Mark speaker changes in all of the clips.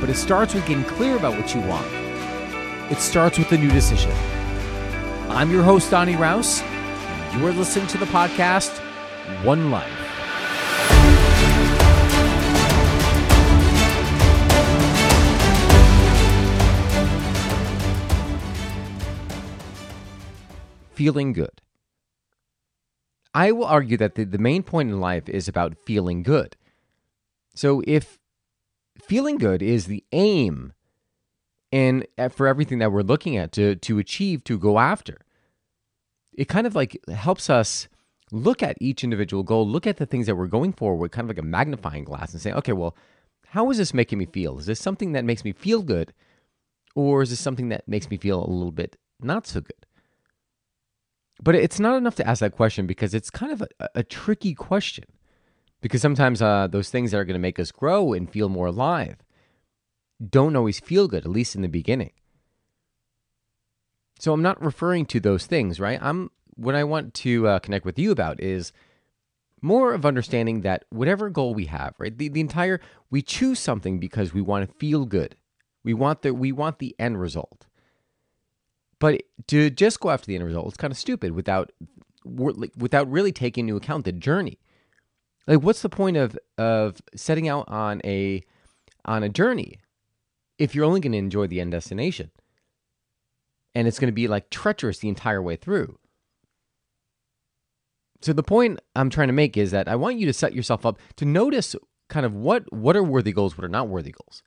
Speaker 1: but it starts with getting clear about what you want. It starts with a new decision. I'm your host, Donny Raus. And You are listening to the podcast One Life. Feeling good. I will argue that the, the main point in life is about feeling good. So if feeling good is the aim and uh, for everything that we're looking at to to achieve to go after. It kind of like helps us look at each individual goal look at the things that we're going for with kind of like a magnifying glass and say okay well how is this making me feel? Is this something that makes me feel good or is this something that makes me feel a little bit not so good? But it's not enough to ask that question because it's kind of a, a tricky question because sometimes uh, those things that are going to make us grow and feel more alive don't always feel good, at least in the beginning. So I'm not referring to those things, right? I'm what I want to uh, connect with you about is more of understanding that whatever goal we have, right? The, the entire we choose something because we want to feel good. We want the we want the end result. But to just go after the end result is kind of stupid without without really taking into account the journey. Like what's the point of of setting out on a on a journey if you're only going to enjoy the end destination. And it's going to be like treacherous the entire way through. So the point I'm trying to make is that I want you to set yourself up to notice kind of what what are worthy goals, what are not worthy goals.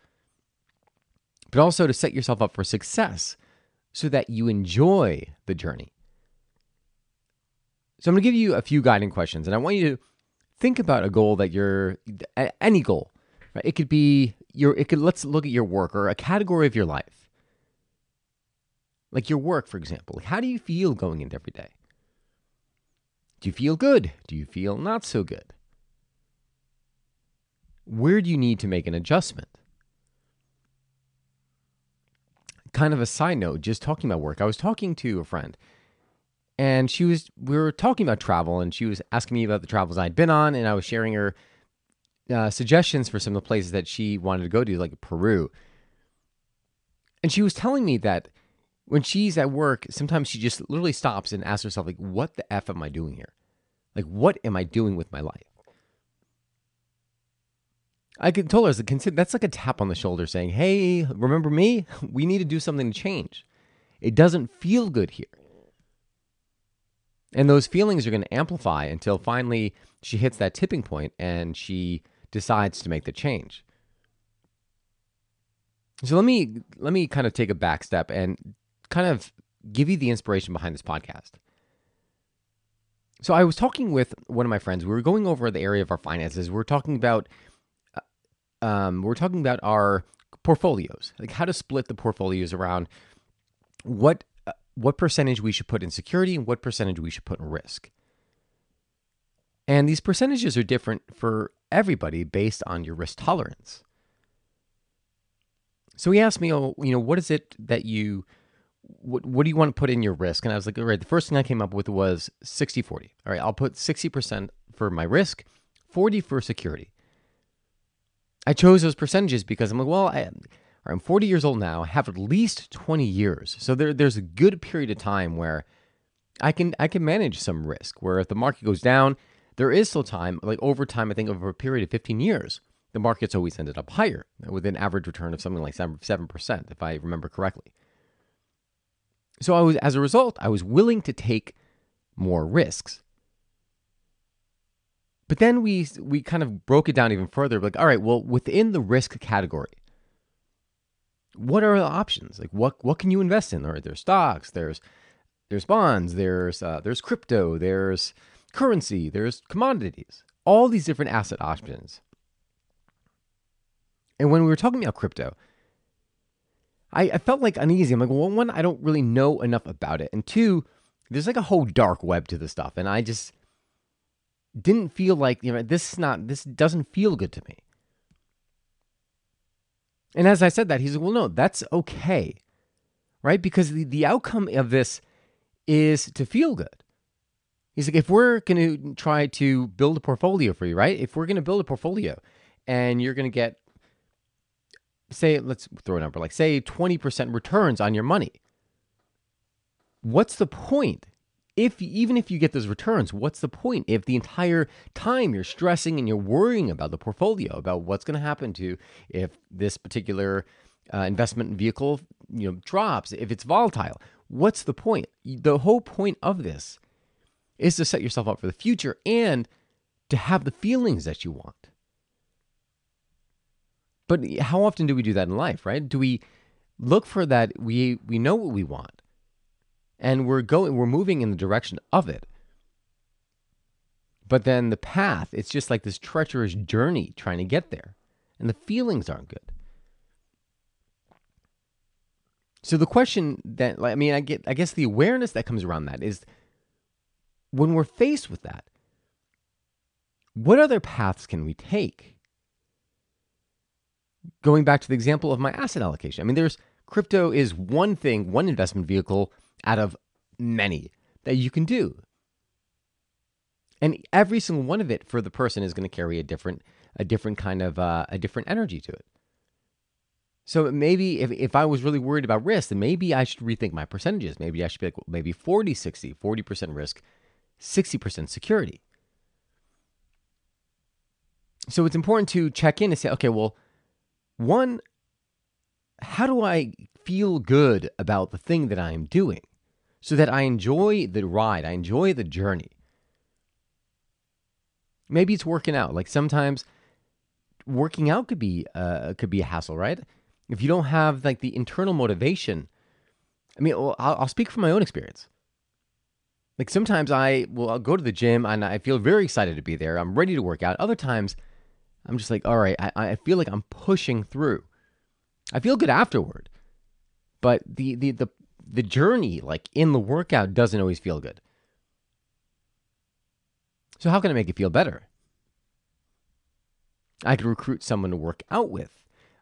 Speaker 1: But also to set yourself up for success so that you enjoy the journey. So I'm going to give you a few guiding questions and I want you to think about a goal that you're any goal. Right? It could be your it could let's look at your work or a category of your life. Like your work, for example. How do you feel going into every day? Do you feel good? Do you feel not so good? Where do you need to make an adjustment? Kind of a side note, just talking about work. I was talking to a friend and she was we were talking about travel and she was asking me about the travels I'd been on and I was sharing her uh, suggestions for some of the places that she wanted to go to, like Peru. And she was telling me that when she's at work, sometimes she just literally stops and asks herself, like, what the F am I doing here? Like, what am I doing with my life? I could told her that's like a tap on the shoulder saying, Hey, remember me? We need to do something to change. It doesn't feel good here. And those feelings are going to amplify until finally she hits that tipping point and she decides to make the change. So let me let me kind of take a back step and kind of give you the inspiration behind this podcast. So I was talking with one of my friends. We were going over the area of our finances. We are talking about uh, um, we are talking about our portfolios, like how to split the portfolios around what what percentage we should put in security and what percentage we should put in risk. And these percentages are different for everybody based on your risk tolerance. So he asked me, oh, you know, what is it that you, what, what do you want to put in your risk? And I was like, all right, the first thing I came up with was 60 40. All right, I'll put 60% for my risk, 40 for security. I chose those percentages because I'm like, well, I, I'm 40 years old now. I have at least 20 years. So there, there's a good period of time where I can I can manage some risk. Where if the market goes down, there is still time, like over time, I think over a period of 15 years, the market's always ended up higher with an average return of something like 7%, if I remember correctly. So I was, as a result, I was willing to take more risks. But then we we kind of broke it down even further. Like, all right, well, within the risk category, what are the options? Like, what what can you invest in? Right, there's stocks, there's there's bonds, there's uh, there's crypto, there's currency, there's commodities, all these different asset options. And when we were talking about crypto, I, I felt like uneasy. I'm like, well, one, I don't really know enough about it. And two, there's like a whole dark web to this stuff. And I just didn't feel like, you know, this is not, this doesn't feel good to me. And as I said that, he's like, well, no, that's okay. Right? Because the, the outcome of this is to feel good. He's like, if we're going to try to build a portfolio for you, right? If we're going to build a portfolio and you're going to get, say, let's throw a number, like say 20% returns on your money. What's the point? If even if you get those returns, what's the point if the entire time you're stressing and you're worrying about the portfolio, about what's going to happen to if this particular uh, investment vehicle, you know, drops, if it's volatile? What's the point? The whole point of this is to set yourself up for the future and to have the feelings that you want. But how often do we do that in life, right? Do we look for that we we know what we want and we're going we're moving in the direction of it. But then the path, it's just like this treacherous journey trying to get there. And the feelings aren't good. So the question that I mean, I get I guess the awareness that comes around that is when we're faced with that, what other paths can we take? Going back to the example of my asset allocation. I mean, there's crypto is one thing, one investment vehicle out of many that you can do. And every single one of it for the person is going to carry a different a different kind of uh, a different energy to it. So maybe if, if I was really worried about risk, then maybe I should rethink my percentages. Maybe I should be like maybe 40, 60, 40% risk, 60% security. So it's important to check in and say, okay, well, one, how do I feel good about the thing that I am doing so that I enjoy the ride, I enjoy the journey? Maybe it's working out. Like sometimes working out could be uh, could be a hassle, right? If you don't have like the internal motivation, I mean, I'll, I'll speak from my own experience. Like sometimes I will I'll go to the gym and I feel very excited to be there. I'm ready to work out. Other times I'm just like, all right, I, I feel like I'm pushing through. I feel good afterward. But the, the the the journey, like in the workout, doesn't always feel good. So how can I make it feel better? I could recruit someone to work out with.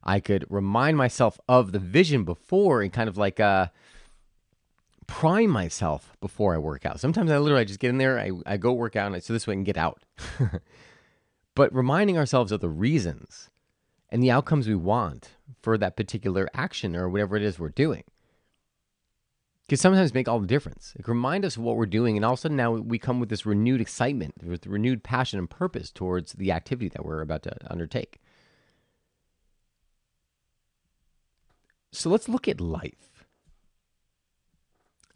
Speaker 1: I could remind myself of the vision before and kind of like uh prime myself before I work out. Sometimes I literally just get in there, I, I go work out, and I, so this way I can get out. but reminding ourselves of the reasons and the outcomes we want for that particular action or whatever it is we're doing can sometimes make all the difference. Like remind us of what we're doing, and all of a sudden now we come with this renewed excitement, with renewed passion and purpose towards the activity that we're about to undertake. So let's look at life.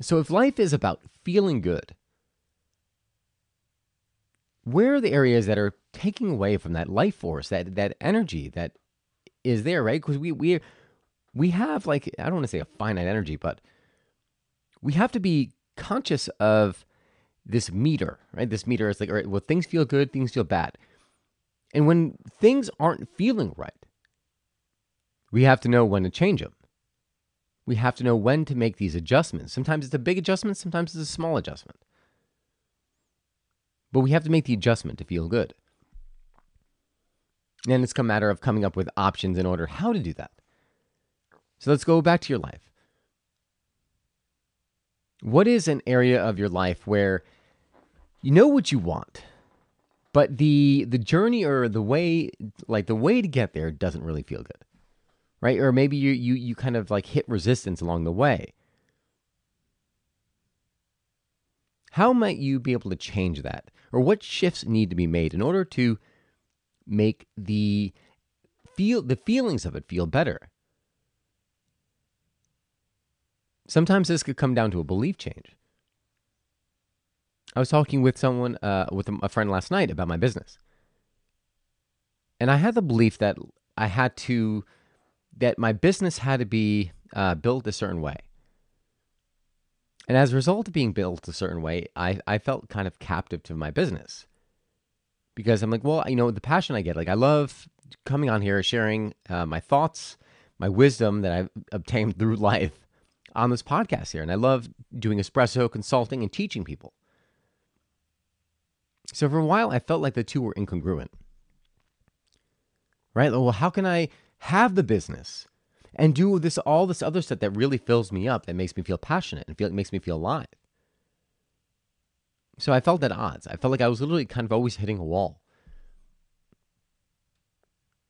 Speaker 1: So, if life is about feeling good, where are the areas that are taking away from that life force, that that energy that is there, right? Because we we we have like I don't want to say a finite energy, but we have to be conscious of this meter, right? This meter is like, all right, well, things feel good, things feel bad. And when things aren't feeling right, we have to know when to change them we have to know when to make these adjustments. Sometimes it's a big adjustment, sometimes it's a small adjustment. But we have to make the adjustment to feel good. And it's a matter of coming up with options in order how to do that. So let's go back to your life. What is an area of your life where you know what you want, but the the journey or the way like the way to get there doesn't really feel good? right? Or maybe you you you kind of like hit resistance along the way. How might you be able to change that? Or what shifts need to be made in order to make the feel the feelings of it feel better? Sometimes this could come down to a belief change. I was talking with someone, uh, with a friend last night about my business. And I had the belief that I had to that my business had to be uh, built a certain way. And as a result of being built a certain way, I, I felt kind of captive to my business because I'm like, well, you know, the passion I get, like, I love coming on here, sharing uh, my thoughts, my wisdom that I've obtained through life on this podcast here. And I love doing espresso consulting and teaching people. So for a while, I felt like the two were incongruent. Right? Well, how can I have the business and do this all this other stuff that really fills me up, that makes me feel passionate and feel makes me feel alive? So I felt at odds. I felt like I was literally kind of always hitting a wall.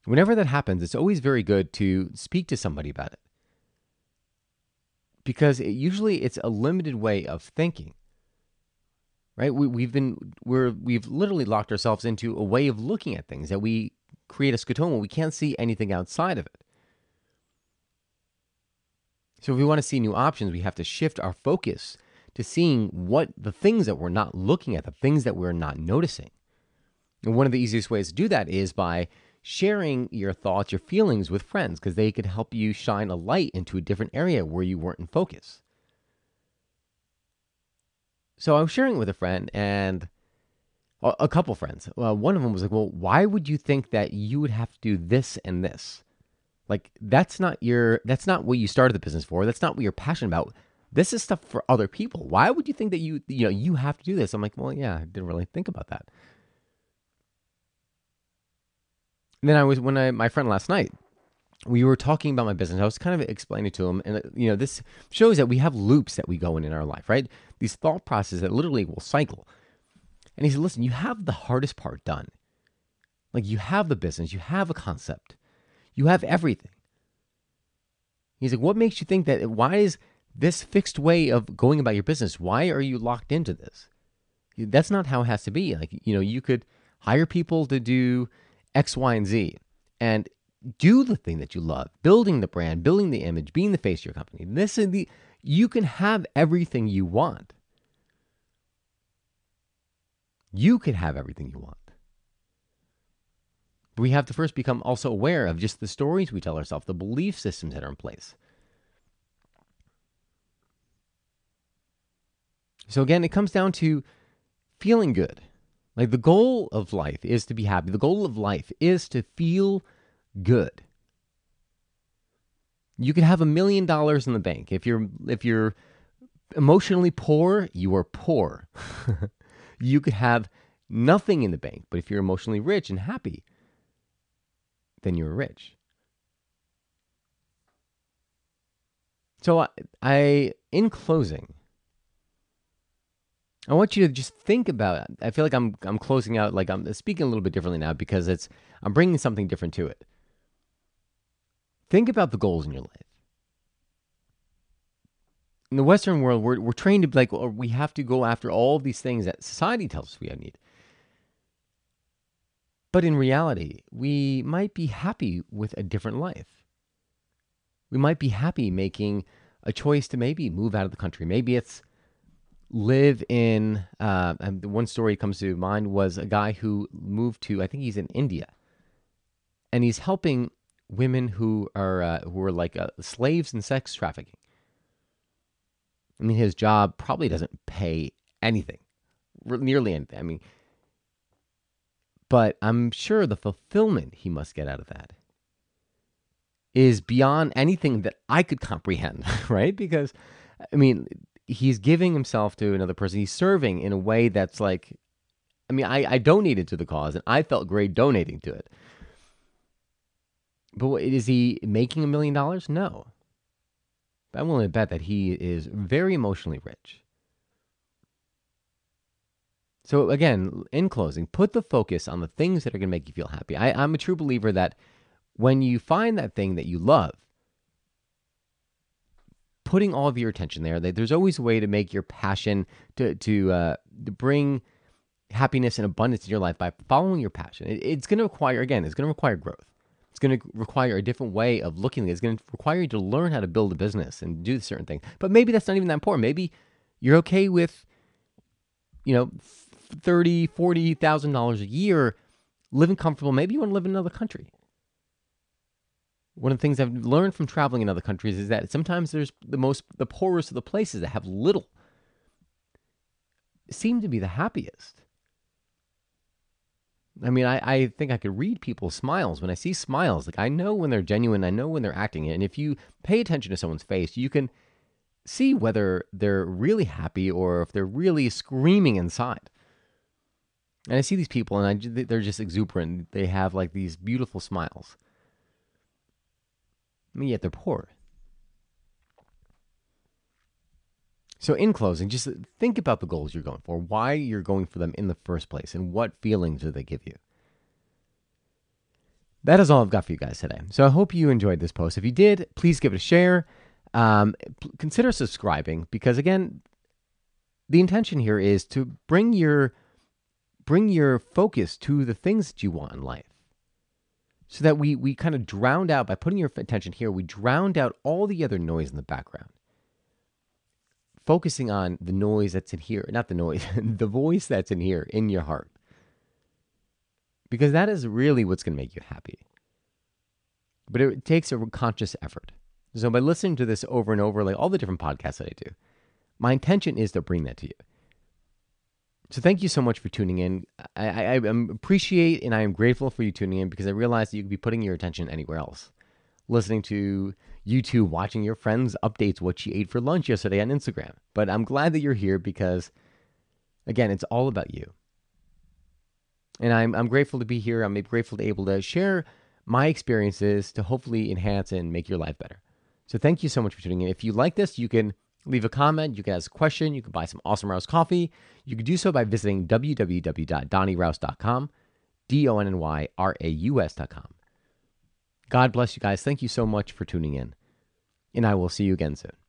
Speaker 1: Whenever that happens, it's always very good to speak to somebody about it. Because it, usually it's a limited way of thinking. Right? We, we've been we're we've literally locked ourselves into a way of looking at things that we create a scotoma. We can't see anything outside of it. So if we want to see new options, we have to shift our focus to seeing what the things that we're not looking at, the things that we're not noticing. And one of the easiest ways to do that is by sharing your thoughts, your feelings with friends, because they could help you shine a light into a different area where you weren't in focus. So I was sharing with a friend and a couple friends. Well, one of them was like, "Well, why would you think that you would have to do this and this? Like that's not your that's not what you started the business for. That's not what you're passionate about. This is stuff for other people. Why would you think that you you know you have to do this?" I'm like, "Well, yeah, I didn't really think about that." And then I was when I my friend last night, we were talking about my business. I was kind of explaining to him, and uh, you know, this shows that we have loops that we go in in our life, right? These thought processes that literally will cycle. And he said, "Listen, you have the hardest part done. Like you have the business, you have a concept, you have everything." He's like, "What makes you think that? Why is this fixed way of going about your business? Why are you locked into this? That's not how it has to be. Like you know, you could hire people to do." X, Y, and Z and do the thing that you love, building the brand, building the image, being the face of your company. This is the you can have everything you want. You can have everything you want. We have to first become also aware of just the stories we tell ourselves, the belief systems that are in place. So again, it comes down to feeling good. Like the goal of life is to be happy. The goal of life is to feel good. You could have a million dollars in the bank. If you're if you're emotionally poor, you are poor. you could have nothing in the bank, but if you're emotionally rich and happy, then you're rich. So I, I in closing, I want you to just think about it. I feel like I'm I'm closing out like I'm speaking a little bit differently now because it's I'm bringing something different to it. Think about the goals in your life. In the Western world, we're, we're trained to be like, we have to go after all these things that society tells us we need. But in reality, we might be happy with a different life. We might be happy making a choice to maybe move out of the country. Maybe it's live in uh, and the one story comes to mind was a guy who moved to I think he's in India, and he's helping women who are uh, who are like uh, slaves in sex trafficking. I mean, his job probably doesn't pay anything, nearly anything. I mean, but I'm sure the fulfillment he must get out of that is beyond anything that I could comprehend, right? Because, I mean, he's giving himself to another person. He's serving in a way that's like, I mean, I, I donated to the cause and I felt great donating to it. But what, is he making a million dollars? No. But I'm willing to bet that he is very emotionally rich. So, again, in closing, put the focus on the things that are going to make you feel happy. I, I'm a true believer that when you find that thing that you love, putting all of your attention there. There's always a way to make your passion to to, uh, to bring happiness and abundance in your life by following your passion. It, it's going to require again, it's going to require growth. It's going to require a different way of looking. It's going to require you to learn how to build a business and do certain things. But maybe that's not even that important. Maybe you're okay with, you know, thirty, forty thousand dollars a year, living comfortable. Maybe you want to live in another country one of the things I've learned from traveling in other countries is that sometimes there's the most the poorest of the places that have little seem to be the happiest. I mean, I, I think I could read people's smiles. When I see smiles, like I know when they're genuine, I know when they're acting it. And if you pay attention to someone's face, you can see whether they're really happy or if they're really screaming inside. And I see these people and I, they're just exuberant. They have like these beautiful smiles. I mean, yet they're poor. So, in closing, just think about the goals you're going for, why you're going for them in the first place, and what feelings do they give you. That is all I've got for you guys today. So, I hope you enjoyed this post. If you did, please give it a share. Um, consider subscribing because, again, the intention here is to bring your bring your focus to the things that you want in life so that we we kind of drowned out by putting your attention here we drowned out all the other noise in the background focusing on the noise that's in here, not the noise, the voice that's in here, in your heart. Because that is really what's going to make you happy. But it takes a conscious effort. So by listening to this over and over, like all the different podcasts that I do, my intention is to bring that to you. So thank you so much for tuning in. I, I, I um, appreciate and I am grateful for you tuning in because I realize that you could be putting your attention anywhere else listening to YouTube, watching your friends' updates what she ate for lunch yesterday on Instagram. But I'm glad that you're here because, again, it's all about you. And I'm, I'm grateful to be here. I'm grateful to be able to share my experiences to hopefully enhance and make your life better. So thank you so much for tuning in. If you like this, you can leave a comment, you can ask a question, you can buy some Awesome Raus coffee. You can do so by visiting www.donnyraus.com, D O N N Y R A U S.com. God bless you guys. Thank you so much for tuning in. And I will see you again soon.